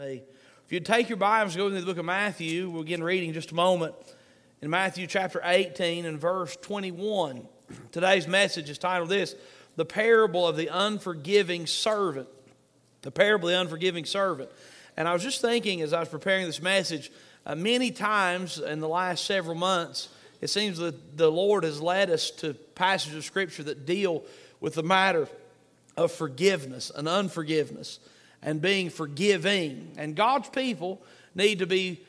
me. If you take your Bibles, go into the book of Matthew. We'll begin reading in just a moment. In Matthew chapter 18 and verse 21, today's message is titled this The Parable of the Unforgiving Servant. The Parable of the Unforgiving Servant. And I was just thinking as I was preparing this message, uh, many times in the last several months, it seems that the Lord has led us to passages of Scripture that deal with the matter of forgiveness and unforgiveness and being forgiving. And God's people need to be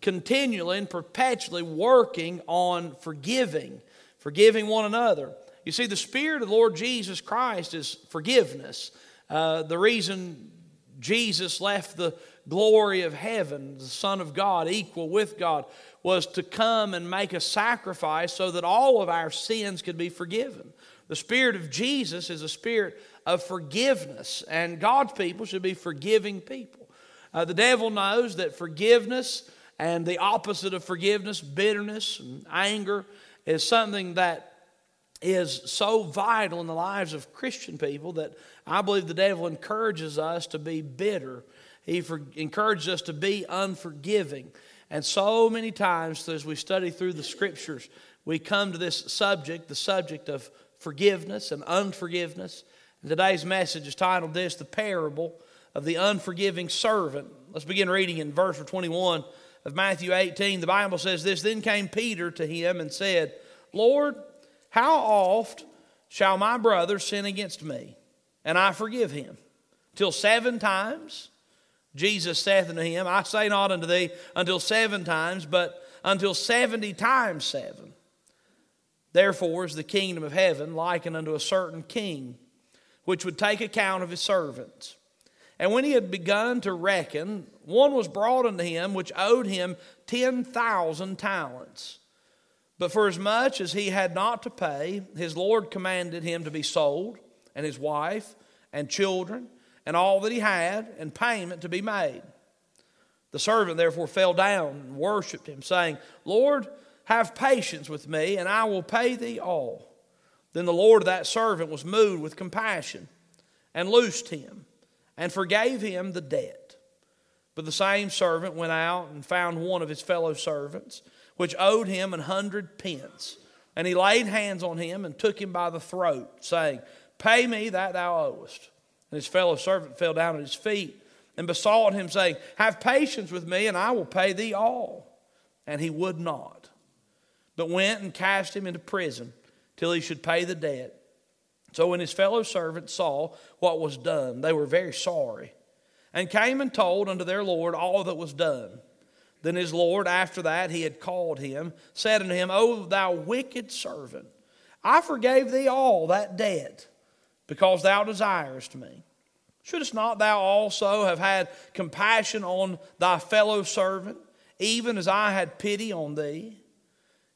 continually and perpetually working on forgiving, forgiving one another. You see, the Spirit of the Lord Jesus Christ is forgiveness. Uh, the reason Jesus left the glory of heaven, the Son of God, equal with God, was to come and make a sacrifice so that all of our sins could be forgiven. The Spirit of Jesus is a spirit of forgiveness, and God's people should be forgiving people. Uh, the devil knows that forgiveness and the opposite of forgiveness, bitterness and anger, is something that is so vital in the lives of Christian people that I believe the devil encourages us to be bitter. He for, encourages us to be unforgiving. And so many times, as we study through the scriptures, we come to this subject, the subject of forgiveness and unforgiveness. Today's message is titled this The Parable of the Unforgiving Servant. Let's begin reading in verse 21 of Matthew 18. The Bible says this Then came Peter to him and said, Lord, how oft shall my brother sin against me, and I forgive him? Till seven times? Jesus saith unto him, I say not unto thee until seven times, but until seventy times seven. Therefore is the kingdom of heaven likened unto a certain king, which would take account of his servants. And when he had begun to reckon, one was brought unto him which owed him ten thousand talents. But for as much as he had not to pay, his Lord commanded him to be sold, and his wife, and children, and all that he had, and payment to be made. The servant therefore fell down and worshipped him, saying, Lord, have patience with me, and I will pay thee all. Then the Lord of that servant was moved with compassion and loosed him and forgave him the debt. But the same servant went out and found one of his fellow servants, which owed him an hundred pence. And he laid hands on him and took him by the throat, saying, Pay me that thou owest. And his fellow servant fell down at his feet and besought him, saying, Have patience with me, and I will pay thee all. And he would not but went and cast him into prison till he should pay the debt. So when his fellow servants saw what was done, they were very sorry, and came and told unto their Lord all that was done. Then his Lord, after that he had called him, said unto him, O thou wicked servant, I forgave thee all that debt, because thou desirest me. Shouldst not thou also have had compassion on thy fellow servant, even as I had pity on thee?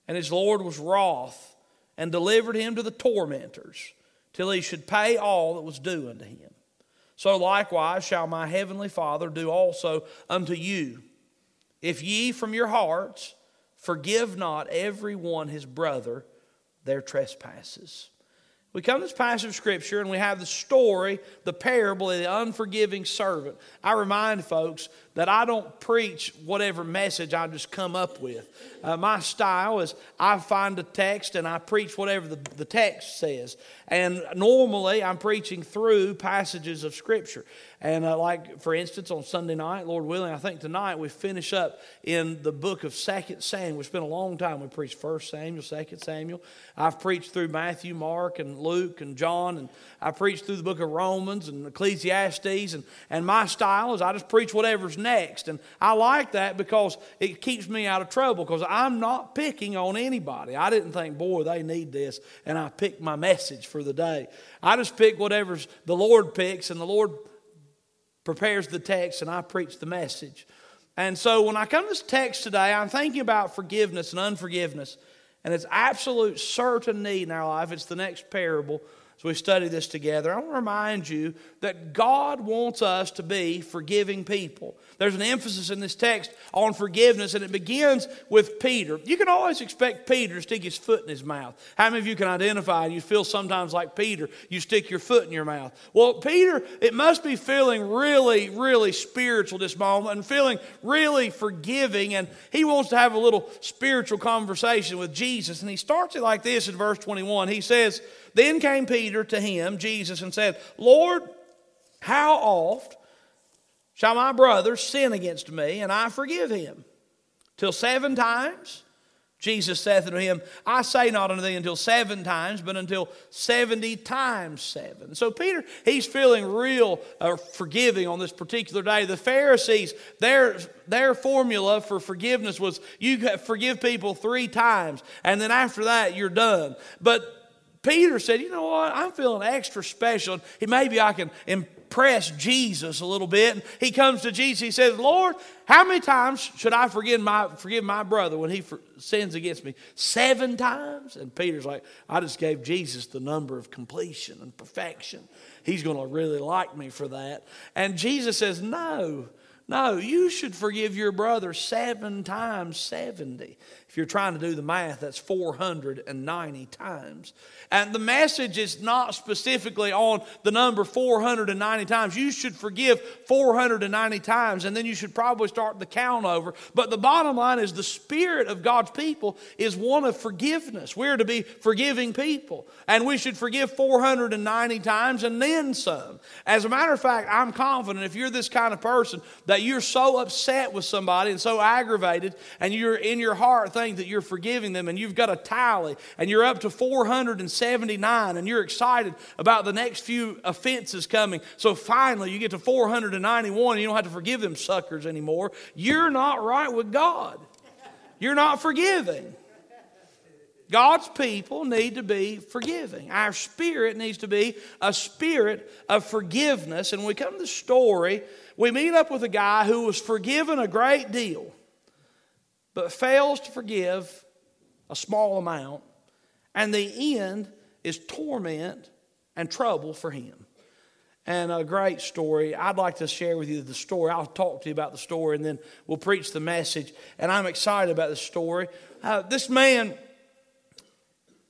And his Lord was wroth and delivered him to the tormentors till he should pay all that was due unto him. So likewise shall my heavenly Father do also unto you, if ye from your hearts forgive not every one his brother their trespasses. We come to this passage of Scripture and we have the story, the parable of the unforgiving servant. I remind folks that I don't preach whatever message I just come up with. Uh, my style is I find a text and I preach whatever the, the text says. And normally I'm preaching through passages of Scripture. And uh, like, for instance, on Sunday night, Lord willing, I think tonight we finish up in the book of Second Samuel. It's been a long time. We preached First Samuel, Second Samuel. I've preached through Matthew, Mark, and Luke, and John. And I preached through the book of Romans and Ecclesiastes. And, and my style is I just preach whatever's next. And I like that because it keeps me out of trouble because I'm not picking on anybody. I didn't think, boy, they need this. And I picked my message for the day. I just pick whatever the Lord picks, and the Lord prepares the text and I preach the message. And so when I come to this text today, I'm thinking about forgiveness and unforgiveness. And it's absolute certain need in our life. It's the next parable. As we study this together, I want to remind you that God wants us to be forgiving people. There's an emphasis in this text on forgiveness, and it begins with Peter. You can always expect Peter to stick his foot in his mouth. How many of you can identify and you feel sometimes like Peter, you stick your foot in your mouth? Well, Peter, it must be feeling really, really spiritual this moment and feeling really forgiving, and he wants to have a little spiritual conversation with Jesus. And he starts it like this in verse 21. He says, then came Peter to him, Jesus, and said, Lord, how oft shall my brother sin against me, and I forgive him? Till seven times? Jesus saith unto him, I say not unto thee until seven times, but until seventy times seven. So Peter, he's feeling real uh, forgiving on this particular day. The Pharisees, their, their formula for forgiveness was you forgive people three times, and then after that, you're done. But Peter said, You know what? I'm feeling extra special. Maybe I can impress Jesus a little bit. And he comes to Jesus. He says, Lord, how many times should I forgive my, forgive my brother when he for, sins against me? Seven times? And Peter's like, I just gave Jesus the number of completion and perfection. He's going to really like me for that. And Jesus says, No. No, you should forgive your brother seven times 70. If you're trying to do the math, that's 490 times. And the message is not specifically on the number 490 times. You should forgive 490 times, and then you should probably start the count over. But the bottom line is the spirit of God's people is one of forgiveness. We're to be forgiving people, and we should forgive 490 times and then some. As a matter of fact, I'm confident if you're this kind of person that you're so upset with somebody and so aggravated, and you're in your heart think that you're forgiving them and you've got a tally and you're up to 479 and you're excited about the next few offenses coming. So finally you get to 491 and you don't have to forgive them suckers anymore. You're not right with God. You're not forgiving. God's people need to be forgiving. Our spirit needs to be a spirit of forgiveness. And when we come to the story, we meet up with a guy who was forgiven a great deal but fails to forgive a small amount, and the end is torment and trouble for him. And a great story. I'd like to share with you the story. I'll talk to you about the story and then we'll preach the message. And I'm excited about this story. Uh, this man,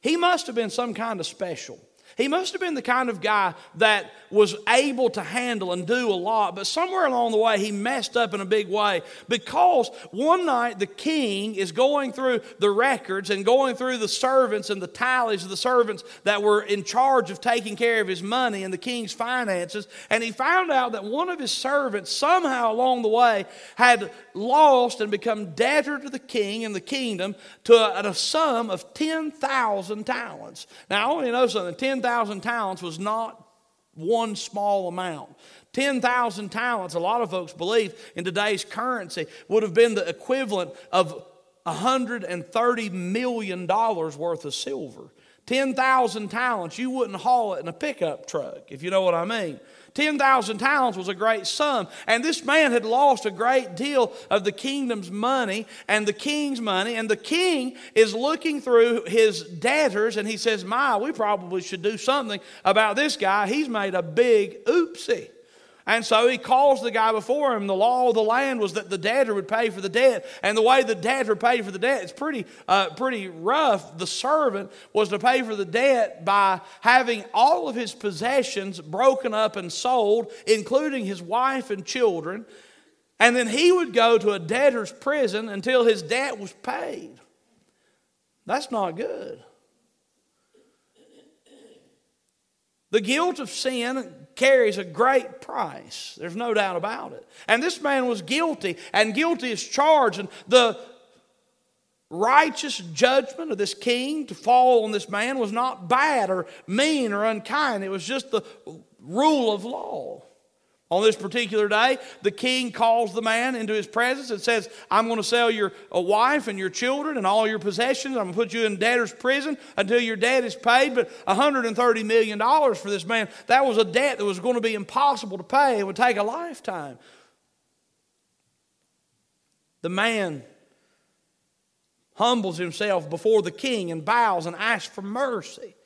he must have been some kind of special. He must have been the kind of guy that was able to handle and do a lot, but somewhere along the way he messed up in a big way because one night the king is going through the records and going through the servants and the tallies of the servants that were in charge of taking care of his money and the king's finances, and he found out that one of his servants somehow along the way had lost and become debtor to the king and the kingdom to a, a sum of 10,000 talents. Now, I want you to know something 10,000 talents was not one small amount. 10,000 talents, a lot of folks believe in today's currency, would have been the equivalent of $130 million worth of silver. 10,000 talents, you wouldn't haul it in a pickup truck, if you know what I mean. 10,000 talents was a great sum. And this man had lost a great deal of the kingdom's money and the king's money. And the king is looking through his debtors and he says, My, we probably should do something about this guy. He's made a big oopsie. And so he calls the guy before him. The law of the land was that the debtor would pay for the debt. And the way the debtor paid for the debt is pretty, uh, pretty rough. The servant was to pay for the debt by having all of his possessions broken up and sold, including his wife and children. And then he would go to a debtor's prison until his debt was paid. That's not good. The guilt of sin carries a great price. There's no doubt about it. And this man was guilty, and guilty is charged. And the righteous judgment of this king to fall on this man was not bad or mean or unkind, it was just the rule of law. On this particular day, the king calls the man into his presence and says, I'm going to sell your uh, wife and your children and all your possessions. I'm going to put you in debtor's prison until your debt is paid. But $130 million for this man, that was a debt that was going to be impossible to pay. It would take a lifetime. The man humbles himself before the king and bows and asks for mercy.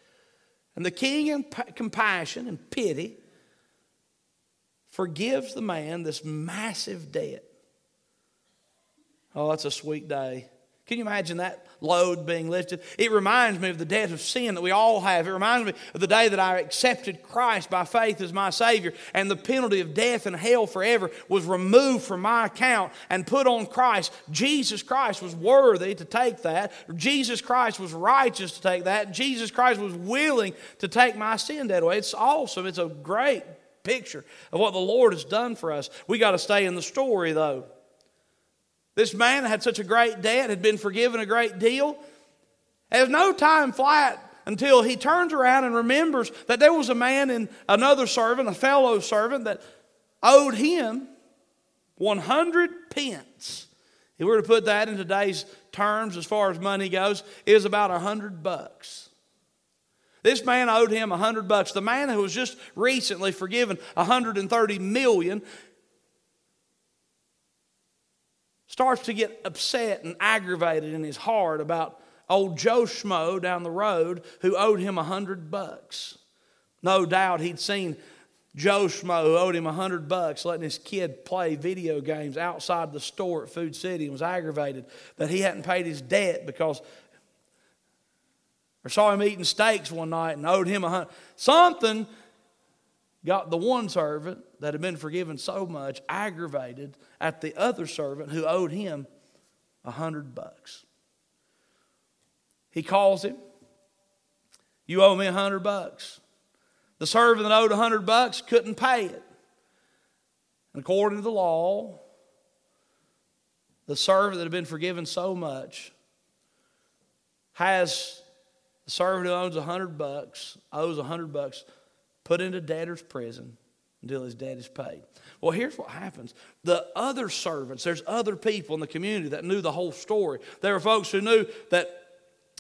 And the king, in compassion and pity, forgives the man this massive debt. Oh, that's a sweet day. Can you imagine that load being lifted? It reminds me of the debt of sin that we all have. It reminds me of the day that I accepted Christ by faith as my Savior, and the penalty of death and hell forever was removed from my account and put on Christ. Jesus Christ was worthy to take that. Jesus Christ was righteous to take that. Jesus Christ was willing to take my sin debt away. It's awesome. It's a great picture of what the Lord has done for us. We got to stay in the story, though. This man had such a great debt, had been forgiven a great deal. Has no time flat until he turns around and remembers that there was a man in another servant, a fellow servant, that owed him 100 pence. If we were to put that in today's terms, as far as money goes, is about 100 bucks. This man owed him a 100 bucks. The man who was just recently forgiven a 130 million starts to get upset and aggravated in his heart about old Joe Schmo down the road who owed him a hundred bucks. No doubt he'd seen Joe Schmo who owed him a hundred bucks letting his kid play video games outside the store at Food City and was aggravated that he hadn't paid his debt because or saw him eating steaks one night and owed him a hundred something got the one servant that had been forgiven so much aggravated at the other servant who owed him a hundred bucks. He calls him, You owe me a hundred bucks. The servant that owed a hundred bucks couldn't pay it. And according to the law, the servant that had been forgiven so much has the servant who owns a hundred bucks, owes a hundred bucks, put into debtor's prison until his debt is paid. Well, here's what happens. The other servants, there's other people in the community that knew the whole story. There were folks who knew that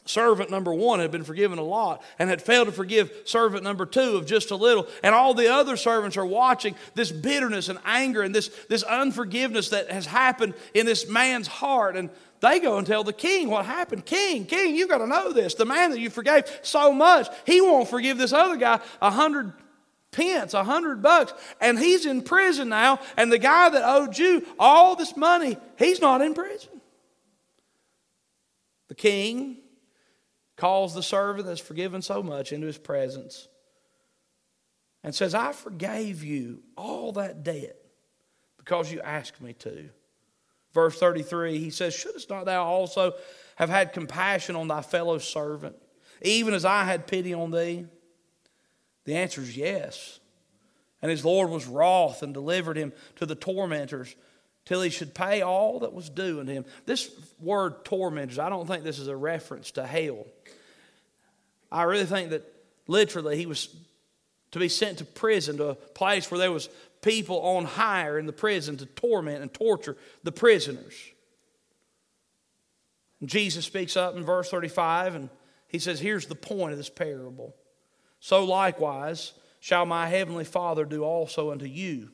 servant number one had been forgiven a lot and had failed to forgive servant number two of just a little. And all the other servants are watching this bitterness and anger and this, this unforgiveness that has happened in this man's heart. And they go and tell the king what happened. King, king, you've got to know this. The man that you forgave so much, he won't forgive this other guy a hundred pence, a hundred bucks, and he's in prison now. And the guy that owed you all this money, he's not in prison. The king calls the servant that's forgiven so much into his presence and says, I forgave you all that debt because you asked me to. Verse 33, he says, Shouldst not thou also have had compassion on thy fellow servant, even as I had pity on thee? The answer is yes. And his Lord was wroth and delivered him to the tormentors till he should pay all that was due unto him. This word tormentors, I don't think this is a reference to hell. I really think that literally he was to be sent to prison, to a place where there was people on hire in the prison to torment and torture the prisoners. And Jesus speaks up in verse 35 and he says, Here's the point of this parable. So likewise shall my heavenly Father do also unto you.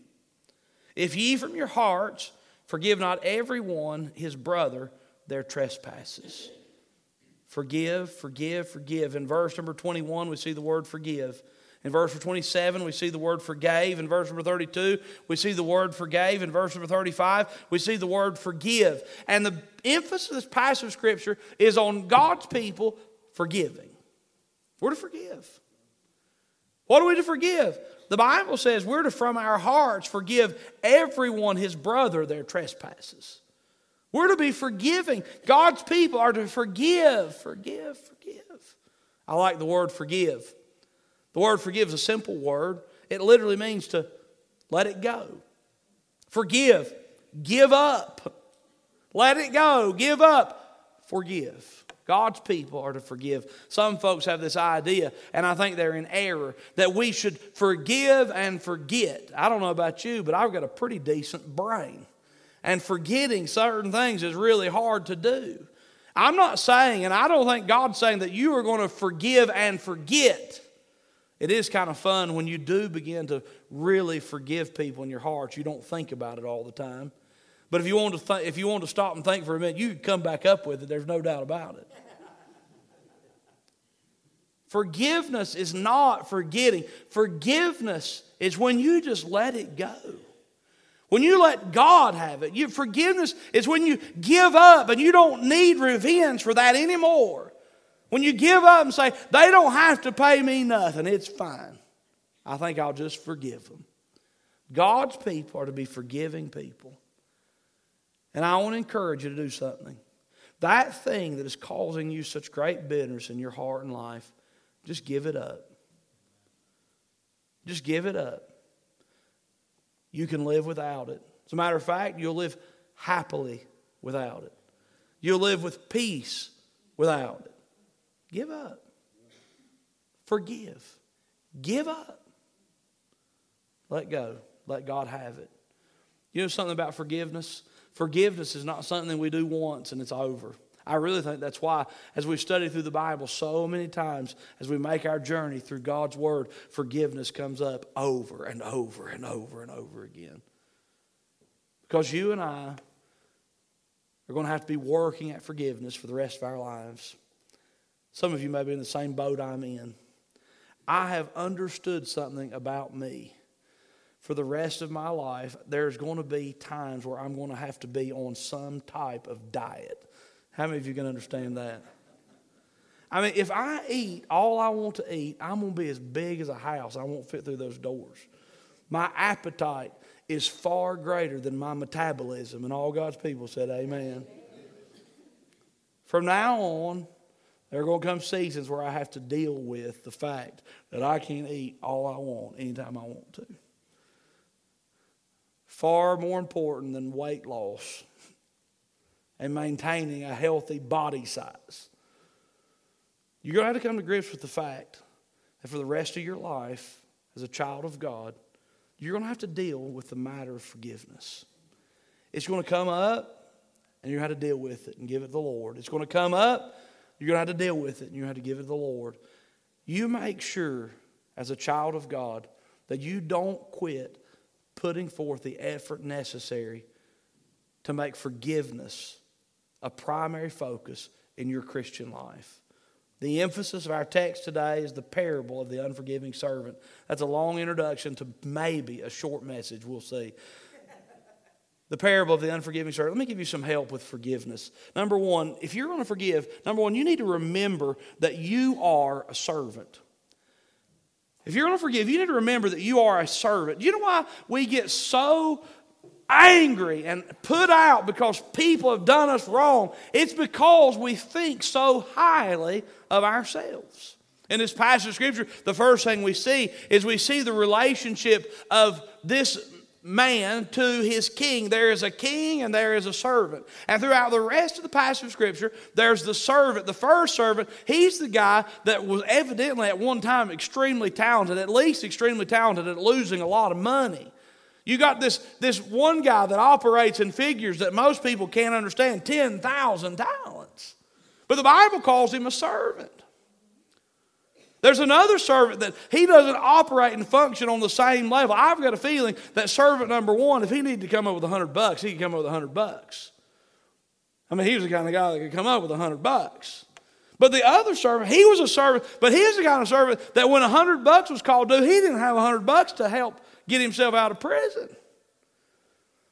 If ye from your hearts forgive not every one his brother their trespasses. Forgive, forgive, forgive. In verse number 21, we see the word forgive. In verse 27, we see the word forgave. In verse number 32, we see the word forgave. In verse number 35, we see the word forgive. And the emphasis of this passage of Scripture is on God's people forgiving. We're to forgive. What are we to forgive? The Bible says we're to, from our hearts, forgive everyone his brother their trespasses. We're to be forgiving. God's people are to forgive, forgive, forgive. I like the word forgive. The word forgive is a simple word, it literally means to let it go. Forgive, give up. Let it go, give up, forgive. God's people are to forgive. Some folks have this idea, and I think they're in error, that we should forgive and forget. I don't know about you, but I've got a pretty decent brain. And forgetting certain things is really hard to do. I'm not saying, and I don't think God's saying that you are going to forgive and forget. It is kind of fun when you do begin to really forgive people in your heart. You don't think about it all the time. But if you want to, th- if you want to stop and think for a minute, you can come back up with it. There's no doubt about it. Forgiveness is not forgetting. Forgiveness is when you just let it go. When you let God have it. You, forgiveness is when you give up and you don't need revenge for that anymore. When you give up and say, they don't have to pay me nothing, it's fine. I think I'll just forgive them. God's people are to be forgiving people. And I want to encourage you to do something. That thing that is causing you such great bitterness in your heart and life, just give it up. Just give it up. You can live without it. As a matter of fact, you'll live happily without it. You'll live with peace without it. Give up. Forgive. Give up. Let go. Let God have it. You know something about forgiveness? Forgiveness is not something we do once and it's over. I really think that's why, as we study through the Bible so many times, as we make our journey through God's Word, forgiveness comes up over and over and over and over again. Because you and I are going to have to be working at forgiveness for the rest of our lives. Some of you may be in the same boat I'm in. I have understood something about me for the rest of my life, there's going to be times where I'm going to have to be on some type of diet. How many of you can understand that? I mean, if I eat all I want to eat, I'm going to be as big as a house. I won't fit through those doors. My appetite is far greater than my metabolism. And all God's people said, Amen. From now on, there are going to come seasons where I have to deal with the fact that I can't eat all I want anytime I want to far more important than weight loss and maintaining a healthy body size. You're going to have to come to grips with the fact that for the rest of your life, as a child of God, you're going to have to deal with the matter of forgiveness. It's going to come up, and you're have to deal with it and give it to the Lord. It's going to come up, you're going to have to deal with it, and you have to give it to the Lord. You make sure, as a child of God, that you don't quit putting forth the effort necessary to make forgiveness a primary focus in your Christian life. The emphasis of our text today is the parable of the unforgiving servant. That's a long introduction to maybe a short message. We'll see. The parable of the unforgiving servant. Let me give you some help with forgiveness. Number one, if you're going to forgive, number one, you need to remember that you are a servant. If you're going to forgive, you need to remember that you are a servant. You know why we get so angry and put out because people have done us wrong? It's because we think so highly of ourselves. In this passage of Scripture, the first thing we see is we see the relationship of this man to his king. There is a king and there is a servant. And throughout the rest of the passage of Scripture, there's the servant. The first servant, he's the guy that was evidently at one time extremely talented, at least extremely talented at losing a lot of money. You got this, this one guy that operates in figures that most people can't understand 10,000 talents. But the Bible calls him a servant. There's another servant that he doesn't operate and function on the same level. I've got a feeling that servant number one, if he needed to come up with a hundred bucks, he could come up with a hundred bucks. I mean, he was the kind of guy that could come up with a hundred bucks. But the other servant, he was a servant, but he he's the kind of servant that when a hundred bucks was called due, he didn't have a hundred bucks to help get himself out of prison.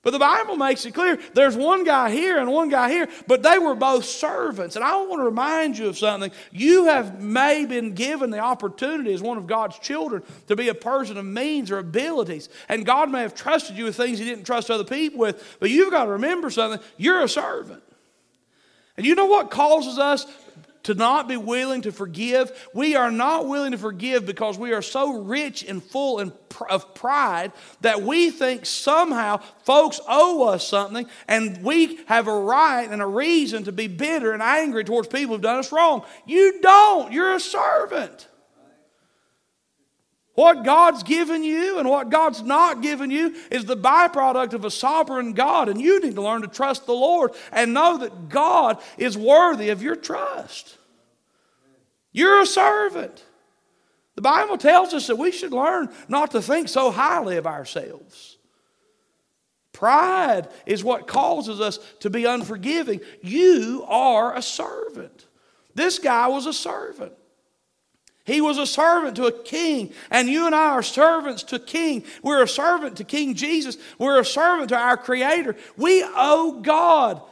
But the Bible makes it clear there's one guy here and one guy here, but they were both servants. And I want to remind you of something. You have may been given the opportunity as one of God's children to be a person of means or abilities. And God may have trusted you with things He didn't trust other people with, but you've got to remember something. You're a servant. And you know what causes us to not be willing to forgive. We are not willing to forgive because we are so rich and full and of pride that we think somehow folks owe us something and we have a right and a reason to be bitter and angry towards people who've done us wrong. You don't. You're a servant. What God's given you and what God's not given you is the byproduct of a sovereign God, and you need to learn to trust the Lord and know that God is worthy of your trust. You're a servant. The Bible tells us that we should learn not to think so highly of ourselves. Pride is what causes us to be unforgiving. You are a servant. This guy was a servant. He was a servant to a king, and you and I are servants to king. We're a servant to King Jesus. We're a servant to our Creator. We owe God.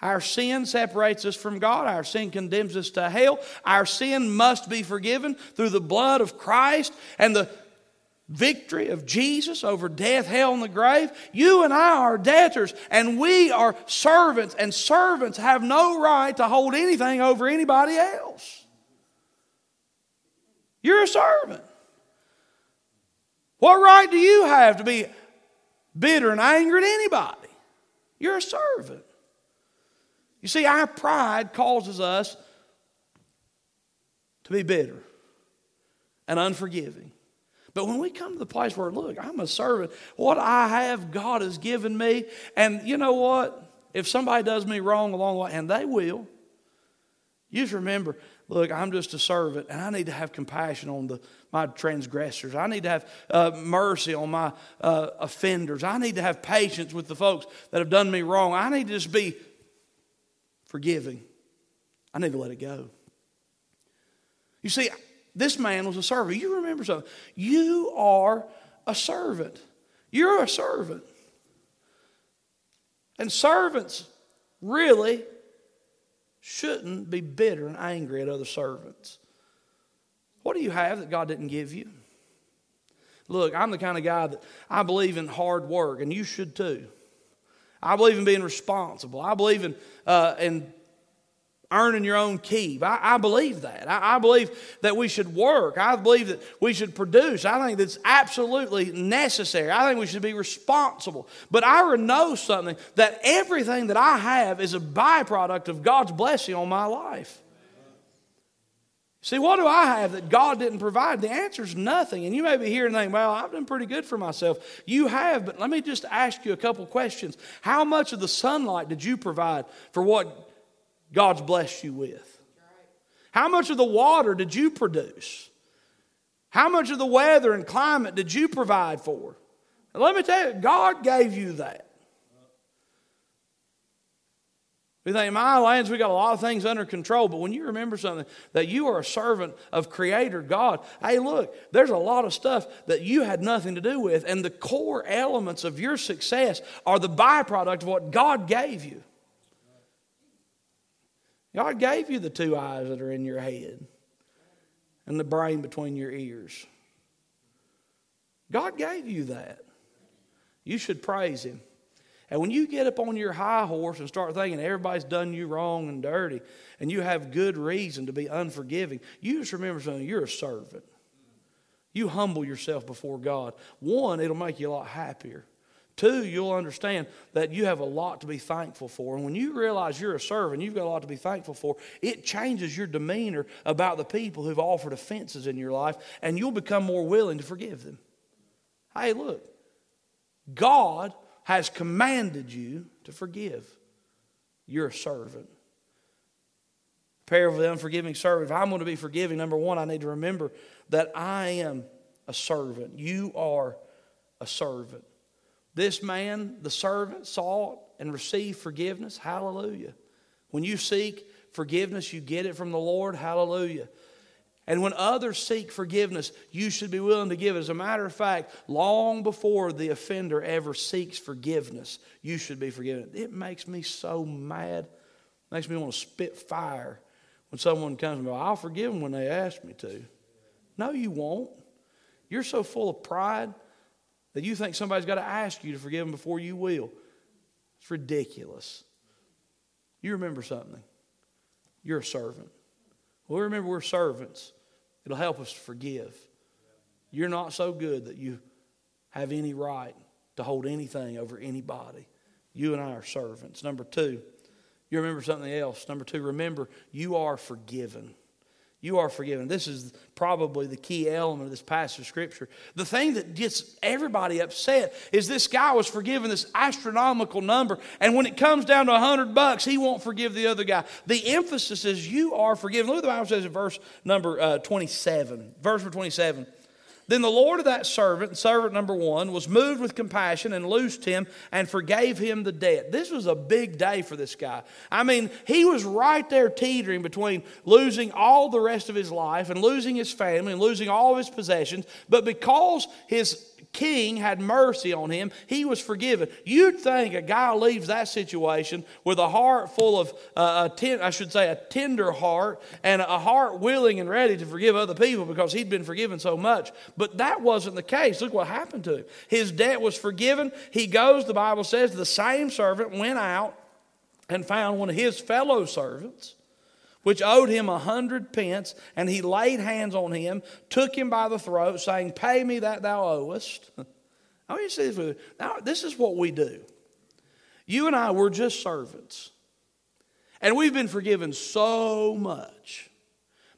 Our sin separates us from God. Our sin condemns us to hell. Our sin must be forgiven through the blood of Christ and the victory of Jesus over death, hell, and the grave. You and I are debtors, and we are servants, and servants have no right to hold anything over anybody else. You're a servant. What right do you have to be bitter and angry at anybody? You're a servant. You see, our pride causes us to be bitter and unforgiving. But when we come to the place where, look, I'm a servant, what I have, God has given me. And you know what? If somebody does me wrong along the way, and they will, you just remember, look, I'm just a servant, and I need to have compassion on the, my transgressors. I need to have uh, mercy on my uh, offenders. I need to have patience with the folks that have done me wrong. I need to just be forgiving. I need to let it go. You see, this man was a servant. You remember something. You are a servant. You're a servant. And servants really shouldn't be bitter and angry at other servants. What do you have that God didn't give you? Look, I'm the kind of guy that I believe in hard work, and you should too. I believe in being responsible. I believe in, uh, in earning your own keep. I, I believe that. I, I, believe that we should work. I believe that we should produce. I think that's absolutely necessary. I think we should be responsible. But I know something that everything that I have is a byproduct of God's blessing on my life. See, what do I have that God didn't provide? The answer is nothing. And you may be here and think, well, I've done pretty good for myself. You have, but let me just ask you a couple questions. How much of the sunlight did you provide for what God's blessed you with? How much of the water did you produce? How much of the weather and climate did you provide for? And let me tell you, God gave you that. We think in my lands we got a lot of things under control, but when you remember something that you are a servant of Creator God, hey, look, there's a lot of stuff that you had nothing to do with, and the core elements of your success are the byproduct of what God gave you. God gave you the two eyes that are in your head and the brain between your ears. God gave you that. You should praise Him. And when you get up on your high horse and start thinking everybody's done you wrong and dirty, and you have good reason to be unforgiving, you just remember something you're a servant. You humble yourself before God. One, it'll make you a lot happier. Two, you'll understand that you have a lot to be thankful for. And when you realize you're a servant, you've got a lot to be thankful for, it changes your demeanor about the people who've offered offenses in your life, and you'll become more willing to forgive them. Hey, look, God has commanded you to forgive. You're a servant. Parable of the unforgiving servant. If I'm going to be forgiving, number one, I need to remember that I am a servant. You are a servant. This man, the servant, sought and received forgiveness. Hallelujah. When you seek forgiveness, you get it from the Lord. Hallelujah. And when others seek forgiveness, you should be willing to give it. As a matter of fact, long before the offender ever seeks forgiveness, you should be forgiven. It makes me so mad. It makes me want to spit fire when someone comes and goes, I'll forgive them when they ask me to. No, you won't. You're so full of pride that you think somebody's got to ask you to forgive them before you will. It's ridiculous. You remember something. You're a servant. Well, remember, we're servants. It'll help us to forgive. You're not so good that you have any right to hold anything over anybody. You and I are servants. Number two, you remember something else. Number two, remember, you are forgiven. You are forgiven. This is probably the key element of this passage of Scripture. The thing that gets everybody upset is this guy was forgiven this astronomical number, and when it comes down to a hundred bucks, he won't forgive the other guy. The emphasis is you are forgiven. Look what the Bible says in verse number uh, 27. Verse number 27. Then the Lord of that servant, servant number one, was moved with compassion and loosed him and forgave him the debt. This was a big day for this guy. I mean, he was right there teetering between losing all the rest of his life and losing his family and losing all of his possessions. But because his king had mercy on him. He was forgiven. You'd think a guy leaves that situation with a heart full of, uh, a ten, I should say, a tender heart and a heart willing and ready to forgive other people because he'd been forgiven so much. But that wasn't the case. Look what happened to him. His debt was forgiven. He goes, the Bible says, the same servant went out and found one of his fellow servants which owed him a hundred pence, and he laid hands on him, took him by the throat, saying, Pay me that thou owest. I want you to see this. Now, this is what we do. You and I, we're just servants. And we've been forgiven so much.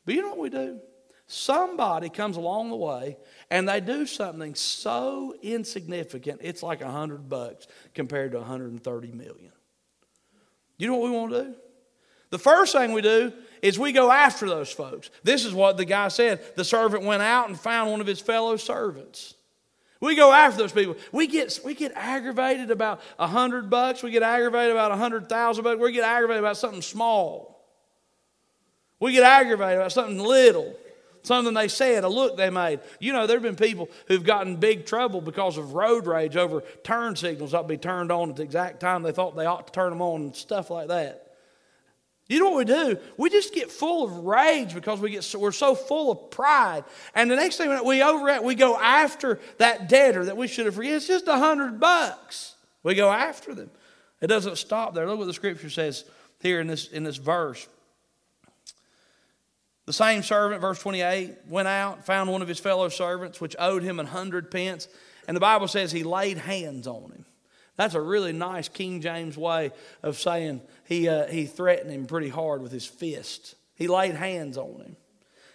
But you know what we do? Somebody comes along the way and they do something so insignificant, it's like a hundred bucks compared to 130 million. You know what we want to do? The first thing we do is we go after those folks. This is what the guy said. The servant went out and found one of his fellow servants. We go after those people. We get, we get aggravated about a hundred bucks. We get aggravated about a hundred thousand bucks. We get aggravated about something small. We get aggravated about something little, something they said, a look they made. You know, there have been people who've gotten big trouble because of road rage over turn signals to be turned on at the exact time they thought they ought to turn them on and stuff like that. You know what we do? We just get full of rage because we get so, we're so full of pride. And the next thing we over we go after that debtor that we should have forgiven. It's just a hundred bucks. We go after them. It doesn't stop there. Look what the scripture says here in this in this verse. The same servant, verse 28, went out, found one of his fellow servants, which owed him an hundred pence. And the Bible says he laid hands on him. That's a really nice King James way of saying he, uh, he threatened him pretty hard with his fist. He laid hands on him.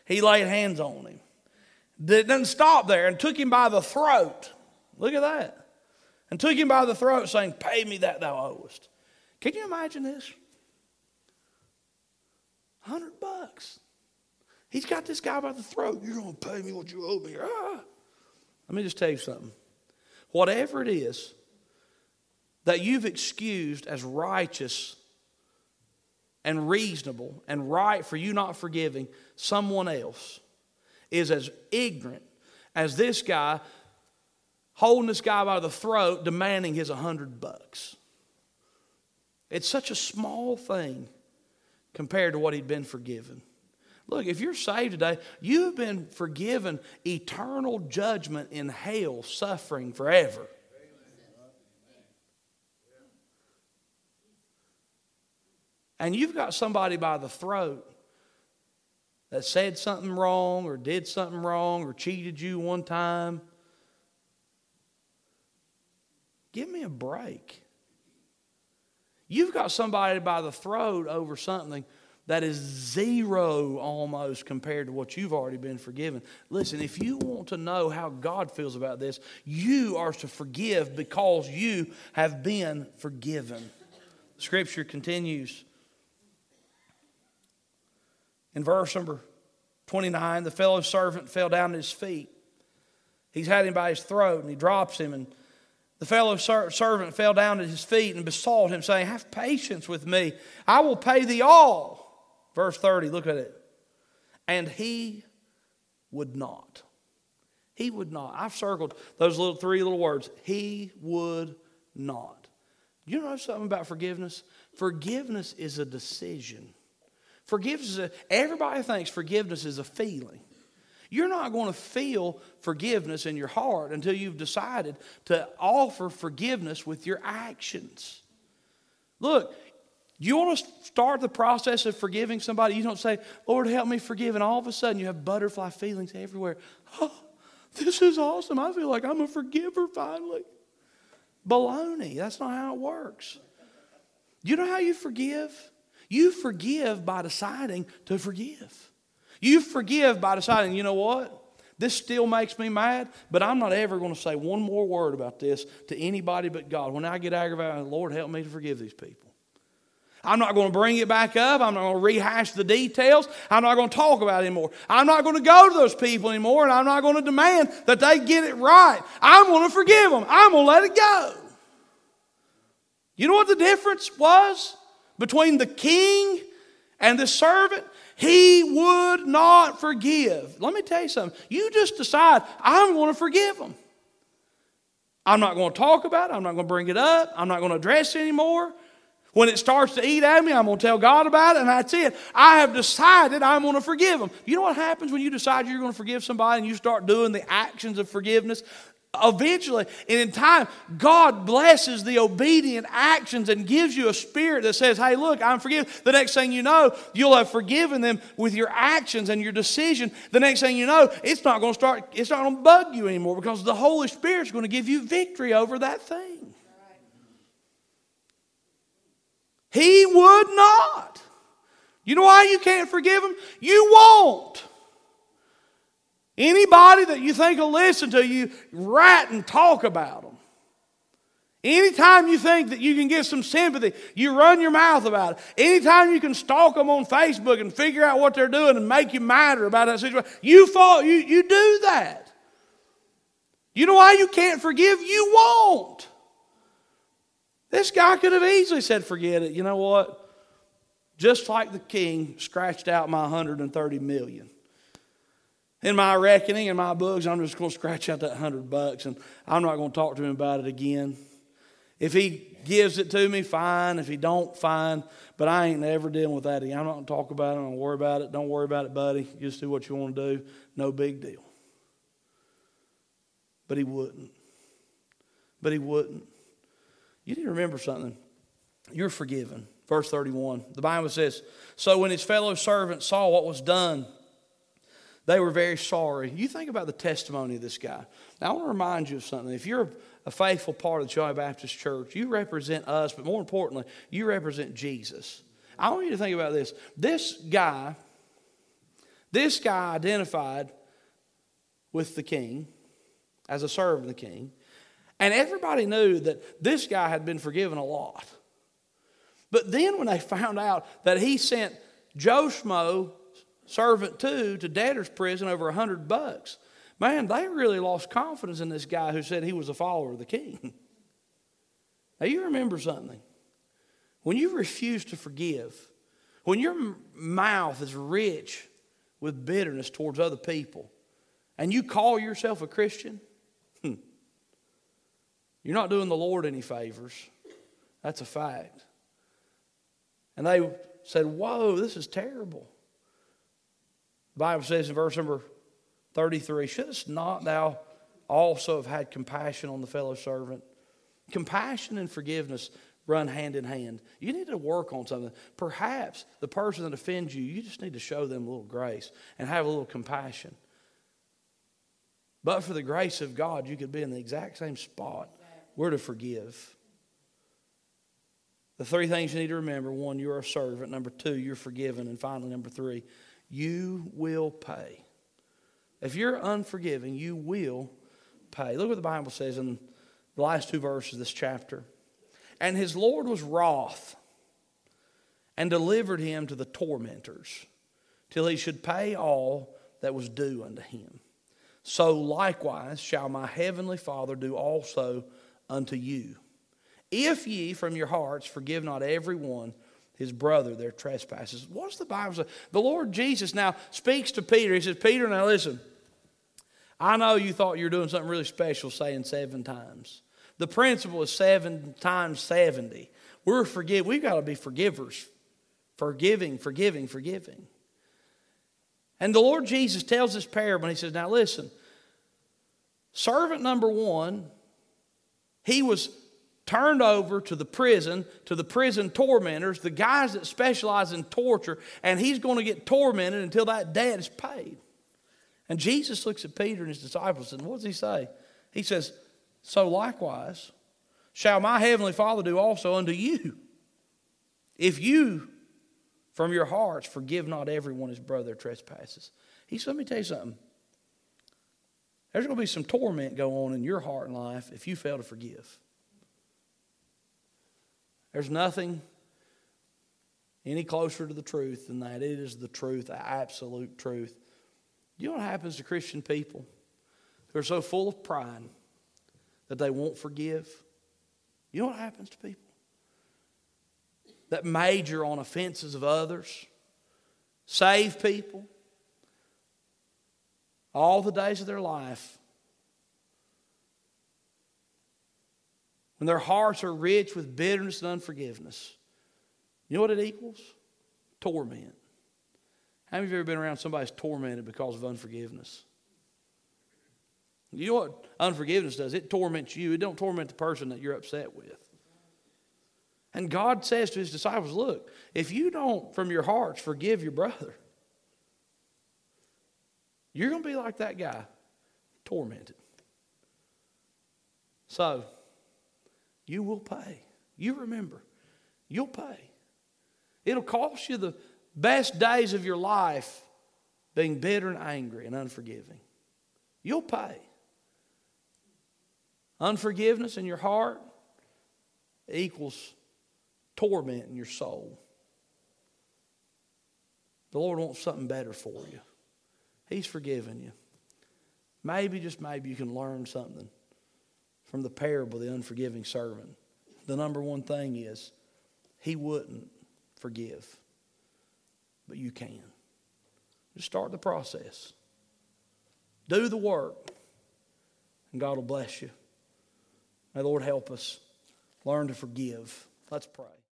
He laid hands on him. It doesn't stop there and took him by the throat. Look at that. And took him by the throat, saying, Pay me that thou owest. Can you imagine this? Hundred bucks. He's got this guy by the throat. You're going to pay me what you owe me. Ah. Let me just tell you something. Whatever it is that you've excused as righteous and reasonable and right for you not forgiving someone else is as ignorant as this guy holding this guy by the throat demanding his a hundred bucks. It's such a small thing compared to what he'd been forgiven. Look, if you're saved today, you've been forgiven eternal judgment in hell, suffering forever. And you've got somebody by the throat that said something wrong or did something wrong or cheated you one time, give me a break. You've got somebody by the throat over something that is zero almost compared to what you've already been forgiven. Listen, if you want to know how God feels about this, you are to forgive because you have been forgiven. Scripture continues in verse number 29, the fellow servant fell down at his feet. He's had him by his throat and he drops him. And the fellow ser- servant fell down at his feet and besought him, saying, Have patience with me. I will pay thee all. Verse 30, look at it. And he would not. He would not. I've circled those little three little words. He would not. You know something about forgiveness? Forgiveness is a decision. Forgiveness everybody thinks forgiveness is a feeling. You're not going to feel forgiveness in your heart until you've decided to offer forgiveness with your actions. Look, you want to start the process of forgiving somebody, you don't say, Lord, help me forgive. And all of a sudden you have butterfly feelings everywhere. Oh, this is awesome. I feel like I'm a forgiver finally. Baloney. That's not how it works. You know how you forgive? You forgive by deciding to forgive. You forgive by deciding, you know what? This still makes me mad, but I'm not ever going to say one more word about this to anybody but God. When I get aggravated, Lord, help me to forgive these people. I'm not going to bring it back up. I'm not going to rehash the details. I'm not going to talk about it anymore. I'm not going to go to those people anymore, and I'm not going to demand that they get it right. I'm going to forgive them. I'm going to let it go. You know what the difference was between the king and the servant? He would not forgive. Let me tell you something. You just decide, I'm going to forgive them. I'm not going to talk about it. I'm not going to bring it up. I'm not going to address it anymore. When it starts to eat at me, I'm going to tell God about it, and that's it. I have decided I'm going to forgive them. You know what happens when you decide you're going to forgive somebody and you start doing the actions of forgiveness? Eventually, and in time, God blesses the obedient actions and gives you a spirit that says, Hey, look, I'm forgiven. The next thing you know, you'll have forgiven them with your actions and your decision. The next thing you know, it's not going to start, it's not going to bug you anymore because the Holy Spirit's going to give you victory over that thing. He would not. You know why you can't forgive him? You won't. Anybody that you think will listen to you, write and talk about them. Anytime you think that you can get some sympathy, you run your mouth about it. Anytime you can stalk them on Facebook and figure out what they're doing and make you madder about that situation, you fall, you, you do that. You know why you can't forgive? You won't. This guy could have easily said, forget it. You know what? Just like the king scratched out my 130 million. In my reckoning, in my books, I'm just going to scratch out that 100 bucks and I'm not going to talk to him about it again. If he gives it to me, fine. If he don't, fine. But I ain't never dealing with that. I'm not going to talk about it. I'm going to worry about it. Don't worry about it, buddy. Just do what you want to do. No big deal. But he wouldn't. But he wouldn't. You need to remember something. You're forgiven. Verse 31. The Bible says, So when his fellow servants saw what was done, they were very sorry. You think about the testimony of this guy. Now, I want to remind you of something. If you're a faithful part of the Joy Baptist Church, you represent us, but more importantly, you represent Jesus. I want you to think about this. This guy, this guy identified with the king as a servant of the king. And everybody knew that this guy had been forgiven a lot. But then when they found out that he sent Joe Schmo, servant two, to debtor's prison over a hundred bucks, man, they really lost confidence in this guy who said he was a follower of the king. now you remember something. When you refuse to forgive, when your mouth is rich with bitterness towards other people, and you call yourself a Christian, hmm, you're not doing the Lord any favors. That's a fact. And they said, Whoa, this is terrible. Bible says in verse number 33 Shouldst not thou also have had compassion on the fellow servant? Compassion and forgiveness run hand in hand. You need to work on something. Perhaps the person that offends you, you just need to show them a little grace and have a little compassion. But for the grace of God, you could be in the exact same spot we're to forgive. The three things you need to remember one, you're a servant. Number two, you're forgiven. And finally, number three, you will pay. If you're unforgiving, you will pay. Look what the Bible says in the last two verses of this chapter. And his Lord was wroth and delivered him to the tormentors till he should pay all that was due unto him. So likewise shall my heavenly Father do also unto you. If ye from your hearts forgive not every one his brother their trespasses. What's the Bible say? The Lord Jesus now speaks to Peter. He says, Peter, now listen, I know you thought you were doing something really special saying seven times. The principle is seven times 70. We're forgive. We've got to be forgivers. Forgiving, forgiving, forgiving. And the Lord Jesus tells this parable, and he says, Now listen, servant number one he was turned over to the prison, to the prison tormentors, the guys that specialize in torture, and he's going to get tormented until that debt is paid. And Jesus looks at Peter and his disciples and what does he say? He says, So likewise shall my heavenly Father do also unto you. If you from your hearts forgive not everyone his brother trespasses. He said, Let me tell you something. There's going to be some torment go on in your heart and life if you fail to forgive. There's nothing any closer to the truth than that. It is the truth, the absolute truth. You know what happens to Christian people who are so full of pride that they won't forgive? You know what happens to people? That major on offenses of others, save people all the days of their life. When their hearts are rich with bitterness and unforgiveness, you know what it equals? Torment. How many of you ever been around somebody who's tormented because of unforgiveness? You know what unforgiveness does? It torments you. It don't torment the person that you're upset with. And God says to his disciples, look, if you don't from your hearts forgive your brother, you're going to be like that guy, tormented. So, you will pay. You remember, you'll pay. It'll cost you the best days of your life being bitter and angry and unforgiving. You'll pay. Unforgiveness in your heart equals torment in your soul. The Lord wants something better for you. He's forgiven you. Maybe, just maybe, you can learn something from the parable of the unforgiving servant. The number one thing is he wouldn't forgive, but you can. Just start the process. Do the work, and God will bless you. May the Lord help us learn to forgive. Let's pray.